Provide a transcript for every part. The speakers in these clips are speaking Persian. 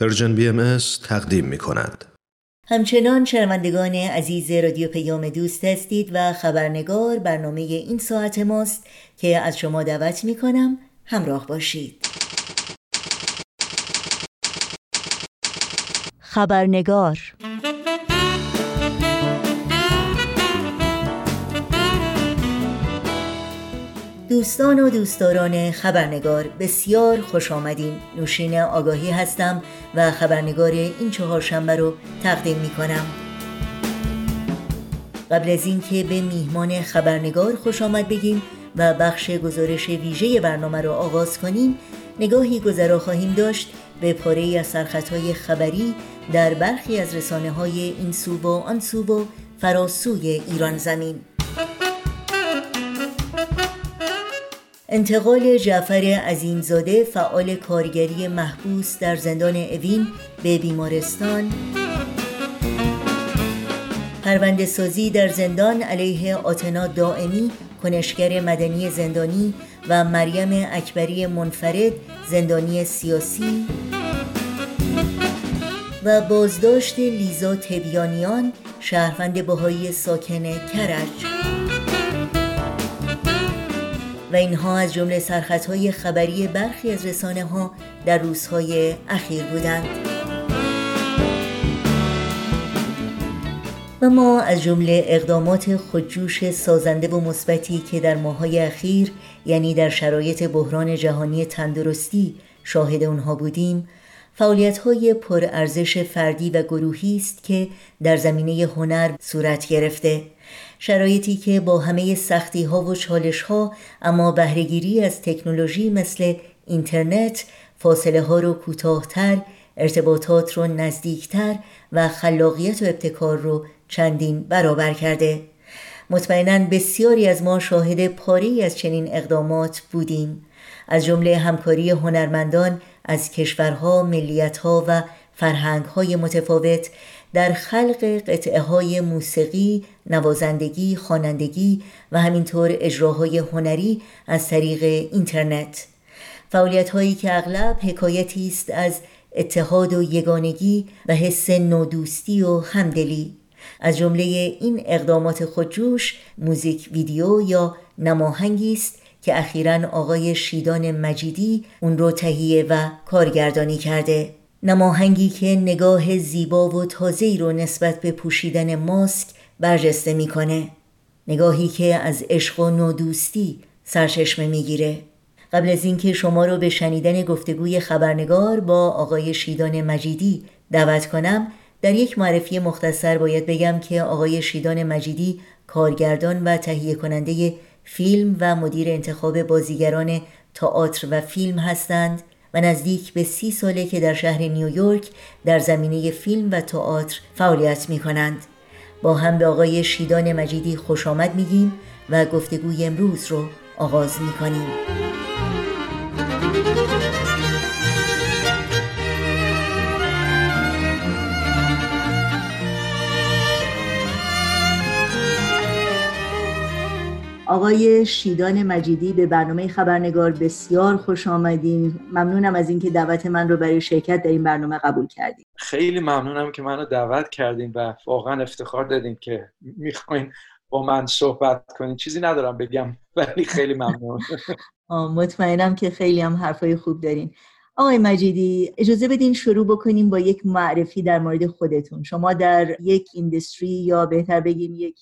Persian BMS تقدیم می کند. همچنان شنوندگان عزیز رادیو پیام دوست هستید و خبرنگار برنامه این ساعت ماست که از شما دعوت می کنم همراه باشید. خبرنگار دوستان و دوستداران خبرنگار بسیار خوش آمدین. نوشین آگاهی هستم و خبرنگار این چهارشنبه رو تقدیم می کنم قبل از اینکه به میهمان خبرنگار خوش آمد بگیم و بخش گزارش ویژه برنامه رو آغاز کنیم نگاهی گذرا خواهیم داشت به پاره از سرخطهای خبری در برخی از رسانه های این سو و آن سو و فراسوی ایران زمین. انتقال جعفر عظیمزاده فعال کارگری محبوس در زندان اوین به بیمارستان. پرونده سازی در زندان علیه آتنا دائمی کنشگر مدنی زندانی و مریم اکبری منفرد زندانی سیاسی. و بازداشت لیزا تبیانیان شهروند بهایی ساکن کرج. و اینها از جمله سرخطهای خبری برخی از رسانه ها در روزهای اخیر بودند. و ما از جمله اقدامات خودجوش سازنده و مثبتی که در ماهای اخیر یعنی در شرایط بحران جهانی تندرستی شاهد اونها بودیم فعالیت های پرارزش فردی و گروهی است که در زمینه هنر صورت گرفته. شرایطی که با همه سختی ها و چالش ها اما بهرهگیری از تکنولوژی مثل اینترنت فاصله ها رو کوتاهتر ارتباطات رو نزدیکتر و خلاقیت و ابتکار رو چندین برابر کرده. مطمئنا بسیاری از ما شاهد پاری از چنین اقدامات بودیم. از جمله همکاری هنرمندان از کشورها، ملیتها و فرهنگهای متفاوت در خلق قطعه های موسیقی، نوازندگی، خوانندگی و همینطور اجراهای هنری از طریق اینترنت. فعالیت هایی که اغلب حکایتی است از اتحاد و یگانگی و حس نودوستی و همدلی. از جمله این اقدامات خودجوش موزیک ویدیو یا نماهنگی است که اخیرا آقای شیدان مجیدی اون رو تهیه و کارگردانی کرده. نماهنگی که نگاه زیبا و تازه‌ای رو نسبت به پوشیدن ماسک برجسته می‌کنه. نگاهی که از عشق و نودوستی سرچشمه می‌گیره. قبل از اینکه شما رو به شنیدن گفتگوی خبرنگار با آقای شیدان مجیدی دعوت کنم در یک معرفی مختصر باید بگم که آقای شیدان مجیدی کارگردان و تهیه کننده فیلم و مدیر انتخاب بازیگران تئاتر و فیلم هستند. و نزدیک به سی ساله که در شهر نیویورک در زمینه فیلم و تئاتر فعالیت می کنند. با هم به آقای شیدان مجیدی خوش آمد میگیم و گفتگوی امروز رو آغاز می کنیم. آقای شیدان مجیدی به برنامه خبرنگار بسیار خوش آمدین. ممنونم از اینکه دعوت من رو برای شرکت در این برنامه قبول کردیم خیلی ممنونم که منو دعوت کردیم و واقعا افتخار دادیم که می‌خواین با من صحبت کنین. چیزی ندارم بگم ولی خیلی ممنون. مطمئنم که خیلی هم حرفای خوب دارین. آقای مجیدی اجازه بدین شروع بکنیم با یک معرفی در مورد خودتون. شما در یک ایندستری یا بهتر بگیم یک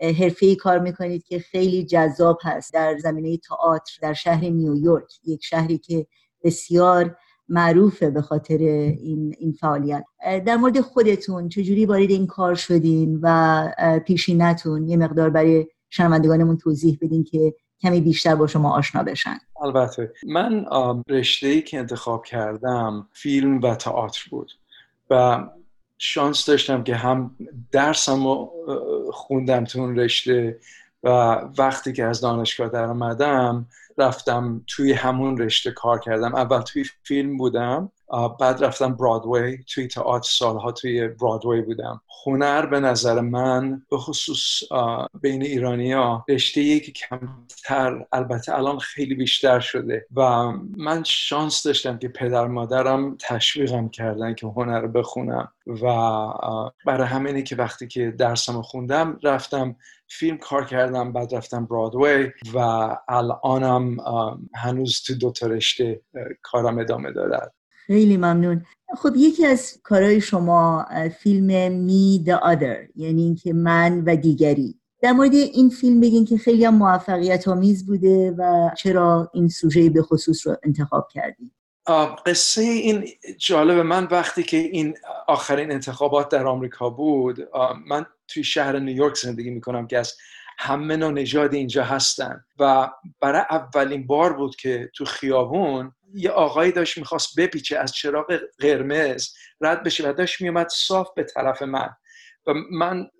ای کار می‌کنید که خیلی جذاب هست در زمینه تئاتر در شهر نیویورک یک شهری که بسیار معروفه به خاطر این, این فعالیت. در مورد خودتون چجوری وارد این کار شدین و پیشینتون یه مقدار برای شنوندگانمون توضیح بدین که کمی بیشتر با شما آشنا بشن. البته. من رشته ای که انتخاب کردم فیلم و تئاتر بود و شانس داشتم که هم درسم رو خوندم تو اون رشته و وقتی که از دانشگاه در رفتم توی همون رشته کار کردم. اول توی فیلم بودم. بعد رفتم برادوی توی تئاتر سالها توی برادوی بودم. هنر به نظر من به خصوص بین ایرانی ها رشته که کمتر البته الان خیلی بیشتر شده. و من شانس داشتم که پدر مادرم تشویقم کردن که هنر بخونم. و برای همینه که وقتی که درسم خوندم رفتم فیلم کار کردم بعد رفتم برادوی و الانم هنوز تو دو تا رشته کارم ادامه دارد. خیلی ممنون. خب یکی از کارهای شما فیلم می The Other یعنی اینکه من و دیگری. در مورد این فیلم بگین که خیلی هم موفقیت آمیز بوده و چرا این سوژه به خصوص رو انتخاب کردید قصه این جالب من وقتی که این آخرین انتخابات در آمریکا بود من توی شهر نیویورک زندگی می‌کنم که از همه نژاد اینجا هستن. و برای اولین بار بود که تو خیابون یه آقایی داشت می‌خواست بپیچه از چراغ قرمز رد بشه و داشت میومد صاف به طرف من. و من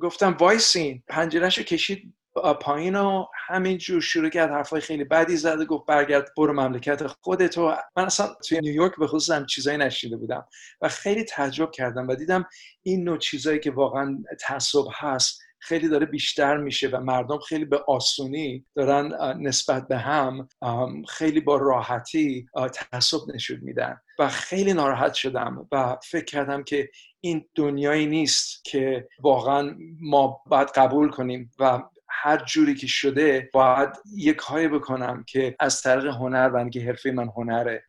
گفتم وایسین پنجرهشو کشید پایین و همینجور شروع کرد حرفای خیلی بدی زد گفت برگرد برو مملکت خودتو. من اصلا توی نیویورک به خصوص هم چیزایی نشیده بودم و خیلی تعجب کردم و دیدم این نوع چیزایی که واقعا تعصب هست خیلی داره بیشتر میشه و مردم خیلی به آسونی دارن نسبت به هم خیلی با راحتی تعصب نشون میدن و خیلی ناراحت شدم و فکر کردم که این دنیایی نیست که واقعا ما باید قبول کنیم و هر جوری که شده باید یک کاری بکنم که از طریق هنر و اینکه حرفه من هنره.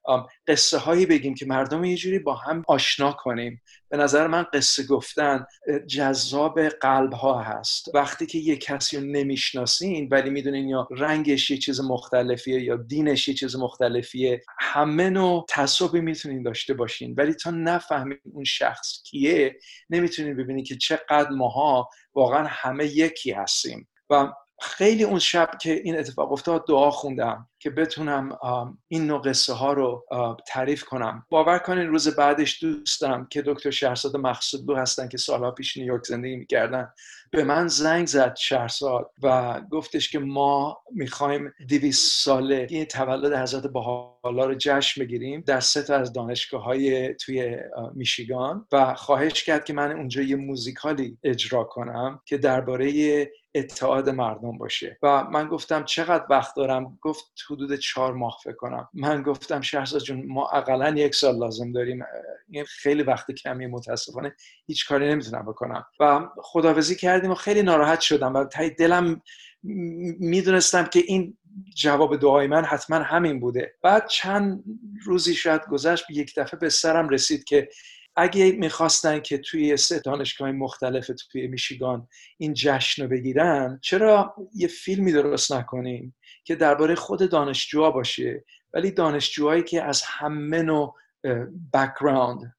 قصه هایی بگیم که مردم یه جوری با هم آشنا کنیم. به نظر من قصه گفتن جذاب قلب ها هست. وقتی که یه کسی رو نمی‌شناسین ولی می‌دونین یا رنگش یه چیز مختلفیه یا دینش یه چیز مختلفیه همه نوع تعصبی می‌تونین داشته باشین. ولی تا نفهمین اون شخص کیه نمی‌تونین ببینید که چقدر ماها واقعا همه یکی هستیم. و خیلی اون شب که این اتفاق افتاد دعا خوندم که بتونم این نوع قصه ها رو تعریف کنم. باور کنین روز بعدش دوستم که دکتر شهرزاد مقصودلو هستن که سالها پیش نیویورک زندگی می‌کردن. به من زنگ زد شهرزاد و گفتش که ما می‌خوایم دویست ساله این تولد حضرت بحالا رو جشن بگیریم در سه تا از دانشگاه های توی میشیگان و خواهش کرد که من اونجا یه موزیکالی اجرا کنم که درباره اتحاد مردم باشه. و من گفتم چقدر وقت دارم؟ گفت حدود چهار ماه فکر کنم. من گفتم شهرزاد جون ما اقلا یک سال لازم داریم. این خیلی وقت کمی متاسفانه هیچ کاری نمی‌تونم بکنم. و خداوزی کردیم و خیلی ناراحت شدم و تای دلم می‌دونستم که این جواب دعای من حتما همین بوده. بعد چند روزی شاید گذشت یک دفعه به سرم رسید که اگه می‌خواستن که توی سه دانشگاه مختلف توی میشیگان این جشن رو بگیرن چرا یه فیلمی درست نکنیم که درباره خود دانشجوها باشه؟ ولی دانشجوهایی که از همه نوع بکراند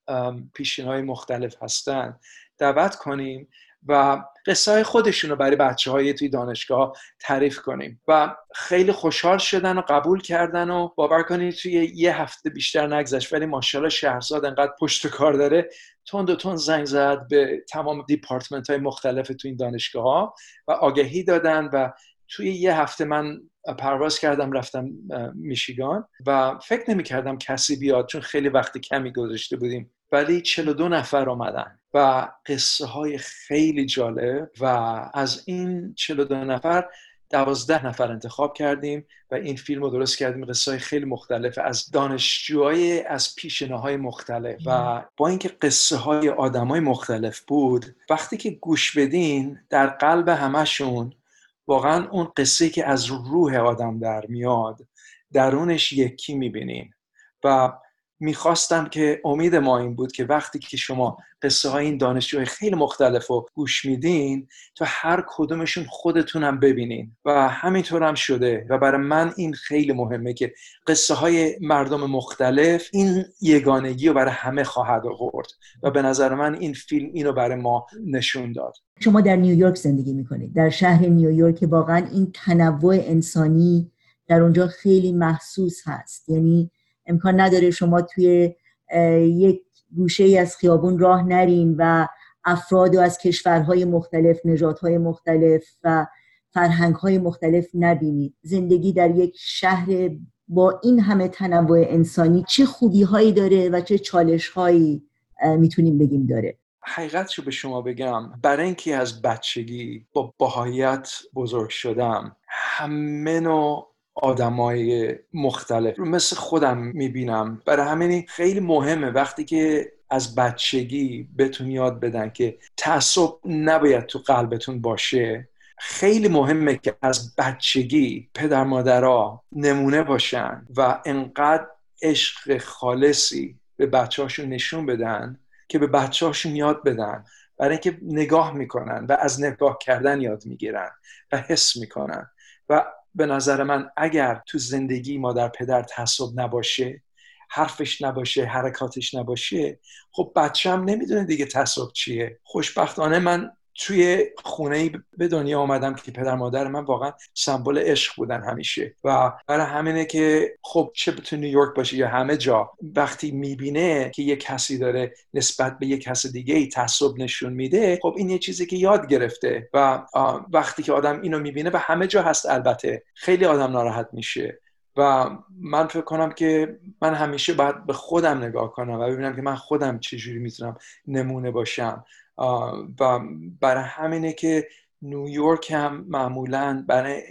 پیشین های مختلف هستن دعوت کنیم و قصه های خودشون رو برای بچه های توی دانشگاه تعریف کنیم. و خیلی خوشحال شدن و قبول کردن و باور کنید توی یه هفته بیشتر نگذشت ولی ماشاءالله شهرزاد انقدر پشت کار داره. تند و تند زنگ زد به تمام دیپارتمنت های مختلف توی این دانشگاه ها و آگهی دادن و توی یه هفته من پرواز کردم رفتم میشیگان و فکر نمی کردم کسی بیاد چون خیلی وقت کمی گذاشته بودیم. ولی 42 نفر آمدن و قصه های خیلی جالب و از این 42 نفر دوازده نفر انتخاب کردیم و این فیلم رو درست کردیم. قصه های خیلی مختلف از دانشجوهای از پیشنه های مختلف و با اینکه قصه های آدم های مختلف بود وقتی که گوش بدین در قلب همشون واقعا اون قصه که از روح آدم در میاد درونش یکی می‌بینین. و می‌خواستم که امید ما این بود که وقتی که شما قصه های این دانشجوهای خیلی مختلف رو گوش میدین تو هر کدومشون خودتونم ببینین. و همینطور هم شده و برای من این خیلی مهمه که قصه های مردم مختلف این یگانگی رو برای همه خواهد آورد و به نظر من این فیلم اینو برای ما نشون داد. شما در نیویورک زندگی می‌کنید. در شهر نیویورک واقعا این تنوع انسانی در اونجا خیلی محسوس هست. یعنی امکان نداره شما توی یک گوشه ای از خیابون راه نرین و افراد و از کشورهای مختلف نژادهای مختلف و فرهنگهای مختلف نبینید زندگی در یک شهر با این همه تنوع انسانی چه خوبی هایی داره و چه چالش هایی می‌تونیم بگیم داره؟ حقیقت رو به شما بگم. برای اینکه از بچگی با باهایت بزرگ شدم همه نوع آدمای مختلف مثل خودم می‌بینم. برای همین خیلی مهمه وقتی که از بچگی بهتون یاد بدن که تعصب نباید تو قلبتون باشه. خیلی مهمه که از بچگی پدر مادرها نمونه باشن و انقدر عشق خالصی به بچهاشون نشون بدن که به بچهاشون یاد بدن. برای اینکه نگاه می‌کنن و از نگاه کردن یاد می‌گیرن و حس می‌کنن. و به نظر من اگر تو زندگی مادر پدر تعصب نباشه حرفش نباشه حرکاتش نباشه خب بچه هم نمی‌دونه دیگه تعصب چیه. خوشبختانه من توی خونه به دنیا آمدم که پدر مادر من واقعا سمبل عشق بودن همیشه. و برای همینه که خب چه تو نیویورک باشه یا همه جا وقتی می‌بینه که یه کسی داره نسبت به یه کس دیگه ای تعصب نشون میده خب این یه چیزی که یاد گرفته. و وقتی که آدم اینو می‌بینه و همه جا هست البته خیلی آدم ناراحت میشه. و من فکر کنم که من همیشه باید به خودم نگاه کنم و ببینم که من خودم چجوری می‌تونم نمونه باشم. و برای همینه که نیویورک هم معمولا برای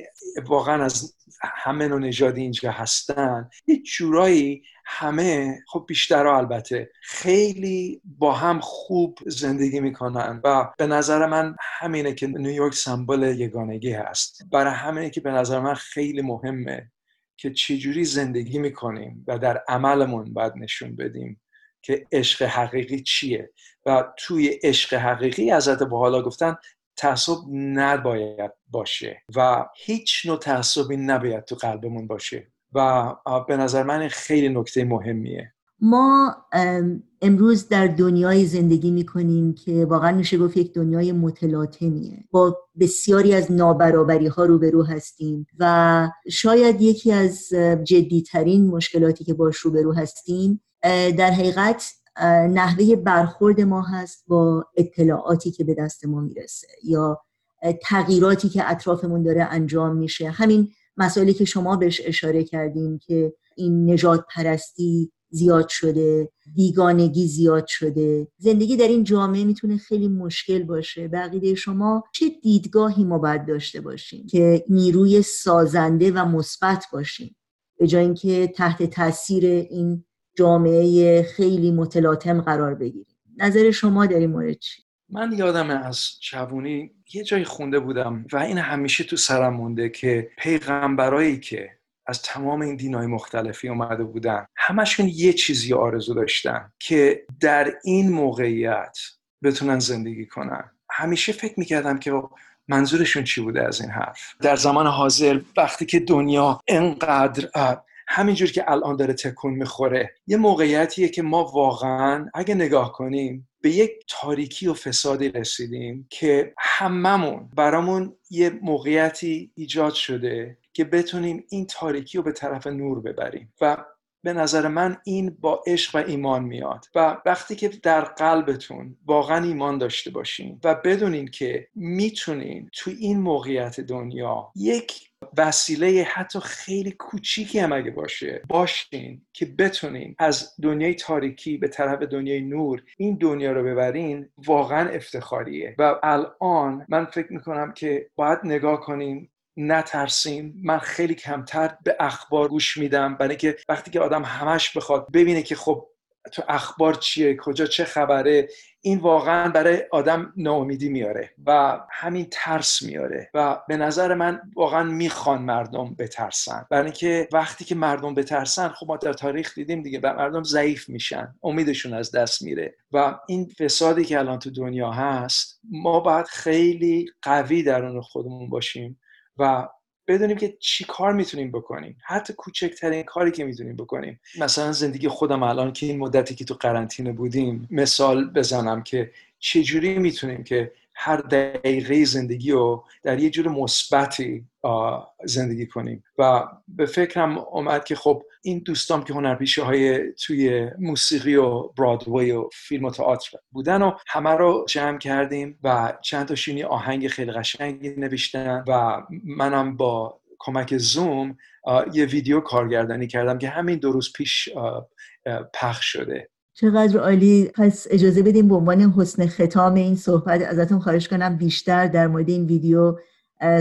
واقعا از همه نوع نژادی اینجا هستن. یه جورایی همه خب بیشتر البته خیلی با هم خوب زندگی می‌کنن و به نظر من همینه که نیویورک سمبل یگانگی هست. برای همینه که به نظر من خیلی مهمه که چجوری زندگی می‌کنیم و در عملمون باید نشون بدیم. که عشق حقیقی چیه. و توی عشق حقیقی حضرت حالا گفتن تعصب نباید باشه و هیچ نوع تعصبی نباید تو قلبمون باشه. و به نظر من خیلی نکته مهمیه. ما امروز در دنیای زندگی می‌کنیم که واقعا میشه گفت یک دنیای متلاطمیه. با بسیاری از نابرابری ها روبرو هستیم و شاید یکی از جدیترین مشکلاتی که باش روبرو هستیم در حقیقت نحوه برخورد ما هست با اطلاعاتی که به دست ما می‌رسه یا تغییراتی که اطرافمون داره انجام میشه. همین مسائلی که شما بهش اشاره کردیم که این نجات پرستی زیاد شده بیگانگی زیاد شده. زندگی در این جامعه می‌تونه خیلی مشکل باشه. بقیده شما چه دیدگاهی ما باید داشته باشیم که نیروی سازنده و مثبت باشیم؟ به جای اینکه تحت تاثیر این جامعه خیلی متلاطم قرار بگیریم. نظر شما در این مورد چی؟ من یادم از جوونی یه جای خونده بودم و این همیشه تو سرم مونده که پیغمبرایی که از تمام این دینای مختلفی اومده بودن همشون یه چیزی آرزو داشتن که در این موقعیت بتونن زندگی کنن. همیشه فکر می‌کردم که منظورشون چی بوده از این حرف. در زمان حاضر وقتی که دنیا انقدر همینجور که الان داره تکون می‌خوره یه موقعیتیه که ما واقعا اگه نگاه کنیم به یک تاریکی و فسادی رسیدیم که هممون برامون یه موقعیتی ایجاد شده که بتونیم این تاریکی رو به طرف نور ببریم. و به نظر من این با عشق و ایمان میاد. و وقتی که در قلبتون واقعا ایمان داشته باشین و بدونین که می‌تونین تو این موقعیت دنیا یک وسیله حتی خیلی کوچیکی هم اگه باشه. باشین که بتونین از دنیای تاریکی به طرف دنیای نور این دنیا رو ببرین واقعا افتخاریه. و الان من فکر می‌کنم که باید نگاه کنیم نترسیم من خیلی کمتر به اخبار گوش میدم. برای اینکه وقتی که آدم همش بخواد ببینه که خب تو اخبار چیه کجا چه خبره این واقعا برای آدم ناامیدی میاره و همین ترس میاره و به نظر من واقعا می‌خوان مردم بترسن. برای اینکه وقتی که مردم بترسن خب ما در تاریخ دیدیم دیگه مردم ضعیف میشن امیدشون از دست میره و این فسادی که الان تو دنیا هست ما باید خیلی قوی درون خودمون باشیم و بدونیم که چی کار می‌تونیم بکنیم. حتی کوچکترین کاری که می‌تونیم بکنیم. مثلا زندگی خودم الان که این مدتی که تو قرنطینه بودیم مثال بزنم که چجوری می‌تونیم که هر دقیقه زندگی رو در یه جور مثبتی زندگی کنیم. و به فکرم اومد که خب این دوستام که هنرپیشه های توی موسیقی و برادوی و فیلم و تئاتر بودن و همه رو جمع کردیم و چند تا آهنگ خیلی قشنگی نوشتن و منم با کمک زوم یه ویدیو کارگردانی کردم که همین دو روز پیش پخش شده. چقدر عالی. پس اجازه بدیم به عنوان حسن ختام این صحبت ازتون خواهش کنم بیشتر در مورد این ویدیو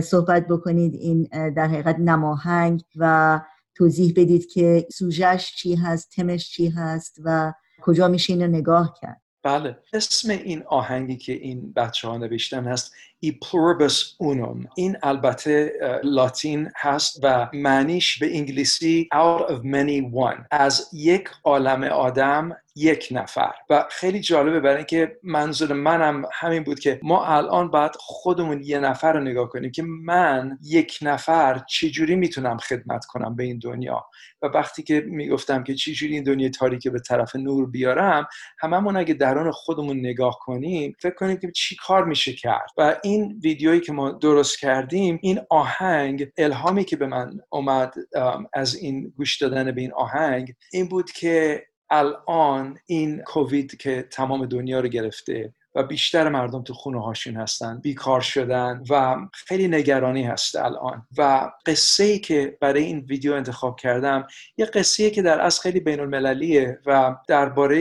صحبت بکنید. این در حقیقت نماهنگ و توضیح بدید که سوژش چی هست تمش چی هست و کجا میشه اینو نگاه کرد. بله. اسم این آهنگی که این بچه ها نوشتن هست ای pluribus اونوم این البته لاتین هست و معنیش به انگلیسی out of many one. از یک عالم آدم یک نفر. و خیلی جالبه برای اینکه منظور منم همین بود که ما الان باید خودمون یه نفر رو نگاه کنیم که من یک نفر چجوری می‌تونم خدمت کنم به این دنیا. و وقتی که می‌گفتم که چجوری این دنیا تاریک به طرف نور بیارم هممون اگه درون خودمون نگاه کنیم فکر کنیم که چی کار میشه کرد. و این ویدیویی که ما درست کردیم این آهنگ الهامی که به من اومد از این گوش دادن به این آهنگ این بود که الان این کووید که تمام دنیا رو گرفته و بیشتر مردم تو خونه هاشون هستن بیکار شدن و خیلی نگرانی هست الان. و قصه ای که برای این ویدیو انتخاب کردم یه قصه که در اصل خیلی بین المللیه و درباره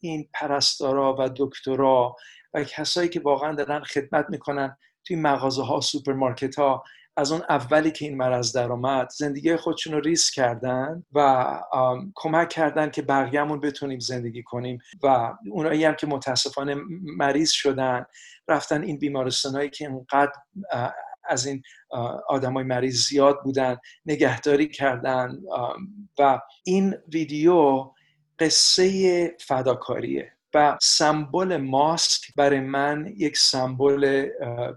این پرستارا و دکترا و کسایی که واقعا دارن خدمت می‌کنن توی مغازه ها سوپرمارکت ها از اون اولی که این مرض در آمد زندگی خودشون رو ریس کردن و کمک کردن که بقیهمون بتونیم زندگی کنیم و اونایی هم که متاسفانه مریض شدن رفتن این بیمارستان هایی که اینقدر از این آدمای مریض زیاد بودن نگهداری کردن و این ویدیو قصه فداکاریه. و سمبل ماسک برای من یک سمبل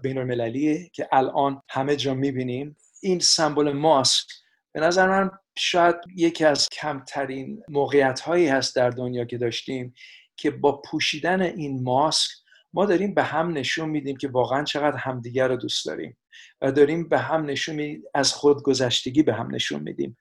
بین المللیه که الان همه جا می‌بینیم. این سمبل ماسک به نظر من شاید یکی از کمترین موقعیت هایی هست در دنیا که داشتیم که با پوشیدن این ماسک ما داریم به هم نشون میدیم که واقعا چقدر همدیگر رو دوست داریم. و داریم به هم نشون میدیم از خود گذشتگی به هم نشون میدیم.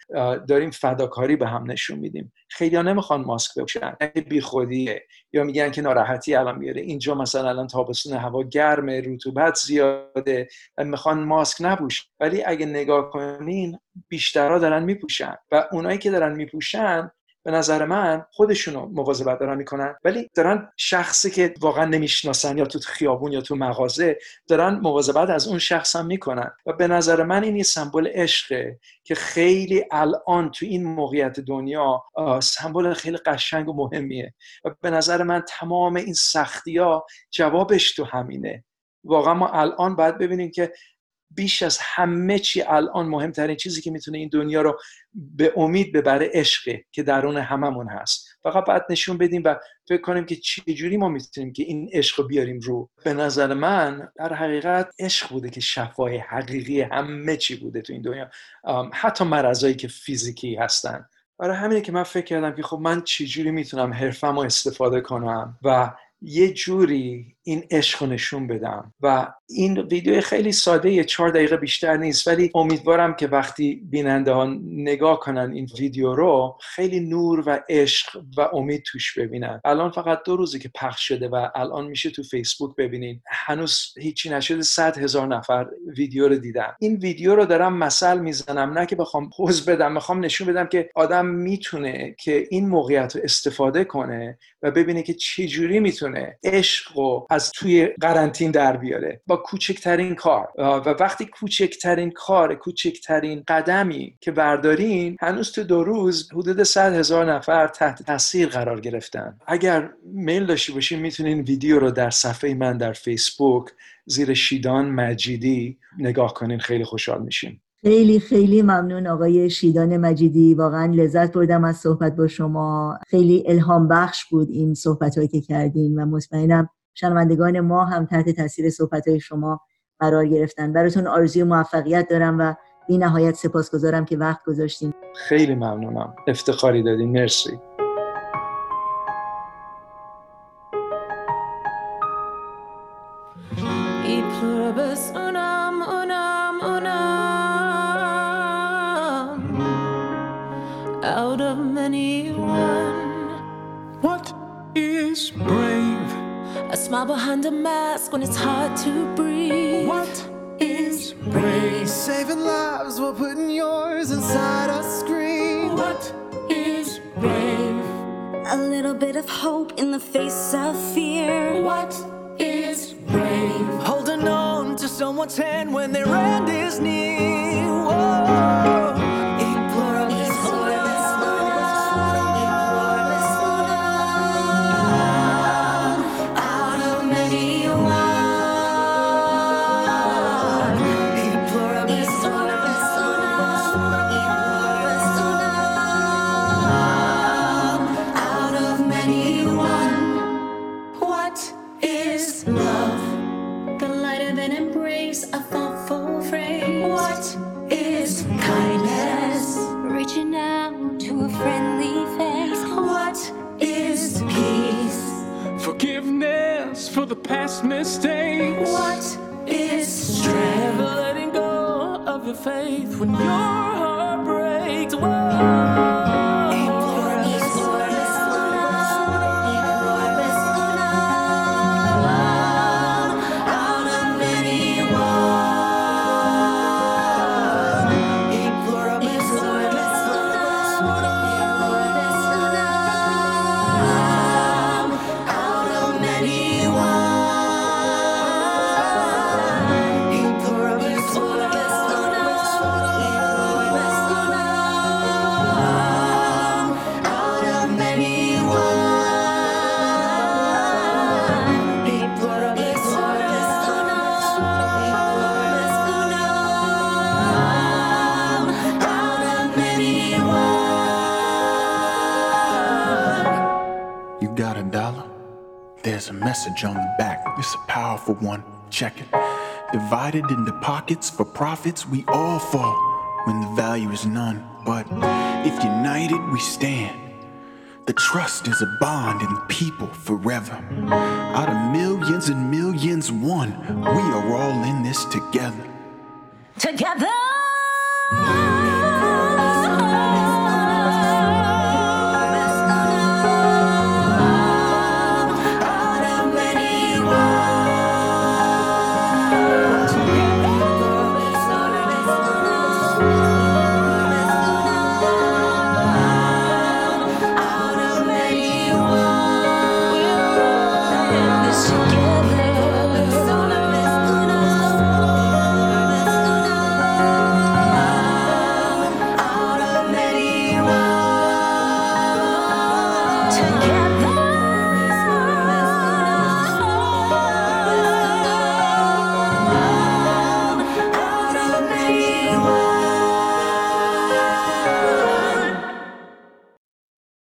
داریم فداکاری به هم نشون میدیم. خیلی ها نمی‌خوان ماسک بپوشن. بی خودیه یا میگن که ناراحتی الان میاره. اینجا مثلا الان تابستون هوا گرمه رطوبت زیاده می‌خوان ماسک نپوشن. ولی اگه نگاه کنین بیشترها دارن میپوشن. و اونایی که دارن میپوشن به نظر من خودشونو مواظبت دارن می‌کنن ولی دارن شخصی که واقعا نمی‌شناسن یا تو خیابون یا تو مغازه دارن مواظبت از اون شخص هم می‌کنن. و به نظر من این یه سمبل عشقه که خیلی الان تو این موقعیت دنیا سمبل خیلی قشنگ و مهمیه. و به نظر من تمام این سختی ها جوابش تو همینه. واقعا ما الان باید ببینیم که بیش از همه چی الان مهمترین چیزی که می‌تونه این دنیا رو به امید ببره عشقه که درون هممون هست. فقط باید نشون بدیم و فکر کنیم که چجوری ما می‌تونیم که این عشق رو بیاریم رو. به نظر من در حقیقت عشق بوده که شفای حقیقی همه چی بوده تو این دنیا. حتی مرضایی که فیزیکی هستن. برای همینه که من فکر کردم که خب من چجوری می‌تونم حرفم رو استفاده کنم و یه جوری این عشق نشون بدم. و این ویدیو خیلی ساده یه چهار دقیقه بیشتر نیست. ولی امیدوارم که وقتی بیننده ها نگاه کنن این ویدیو رو خیلی نور و عشق و امید توش ببینن. الان فقط دو روزی که پخش شده و الان میشه تو فیسبوک ببینین. هنوز هیچی نشده صد هزار نفر ویدیو رو دیدن. این ویدیو رو دارم مثل می‌زنم نه که بخوام پوز بدم می‌خوام نشون بدم که آدم می‌تونه که این موقعیت رو استفاده کنه و ببینه که چجوری می‌تونه عشق و از توی قرنطین در بیاره. با کوچکترین کار. و وقتی کوچکترین کار کوچکترین قدمی که بردارین هنوز تو دو روز حدود 100 هزار نفر تحت تاثیر قرار گرفتن. اگر میل داشتی باشین می‌تونین ویدیو رو در صفحه من در فیسبوک زیر شیدان مجیدی نگاه کنین. خیلی خوشحال میشین. خیلی خیلی ممنون آقای شیدان مجیدی. واقعا لذت بردم از صحبت با شما. خیلی الهام بخش بود این صحبت هایی که کردین و مطمئنم شنوندگان ما هم تحت تاثیر صحبت های شما قرار گرفتن. براتون آرزوی موفقیت دارم و بی نهایت سپاسگزارم که وقت گذاشتین. خیلی ممنونم. افتخاری دادین. مرسی. Smile behind a mask when it's hard to breathe. What is brave? Saving lives while putting yours inside a screen. What is brave? A little bit of hope in the face of fear. What is brave? Holding on to someone's hand when their end is near. Faith when your heart breaks. Whoa. Message on the back. It's a powerful one. Check it. Divided into pockets for profits, we all fall when the value is none. But if united we stand, the trust is a bond in the people forever. Out of millions and millions, one, we are all in this together. Together!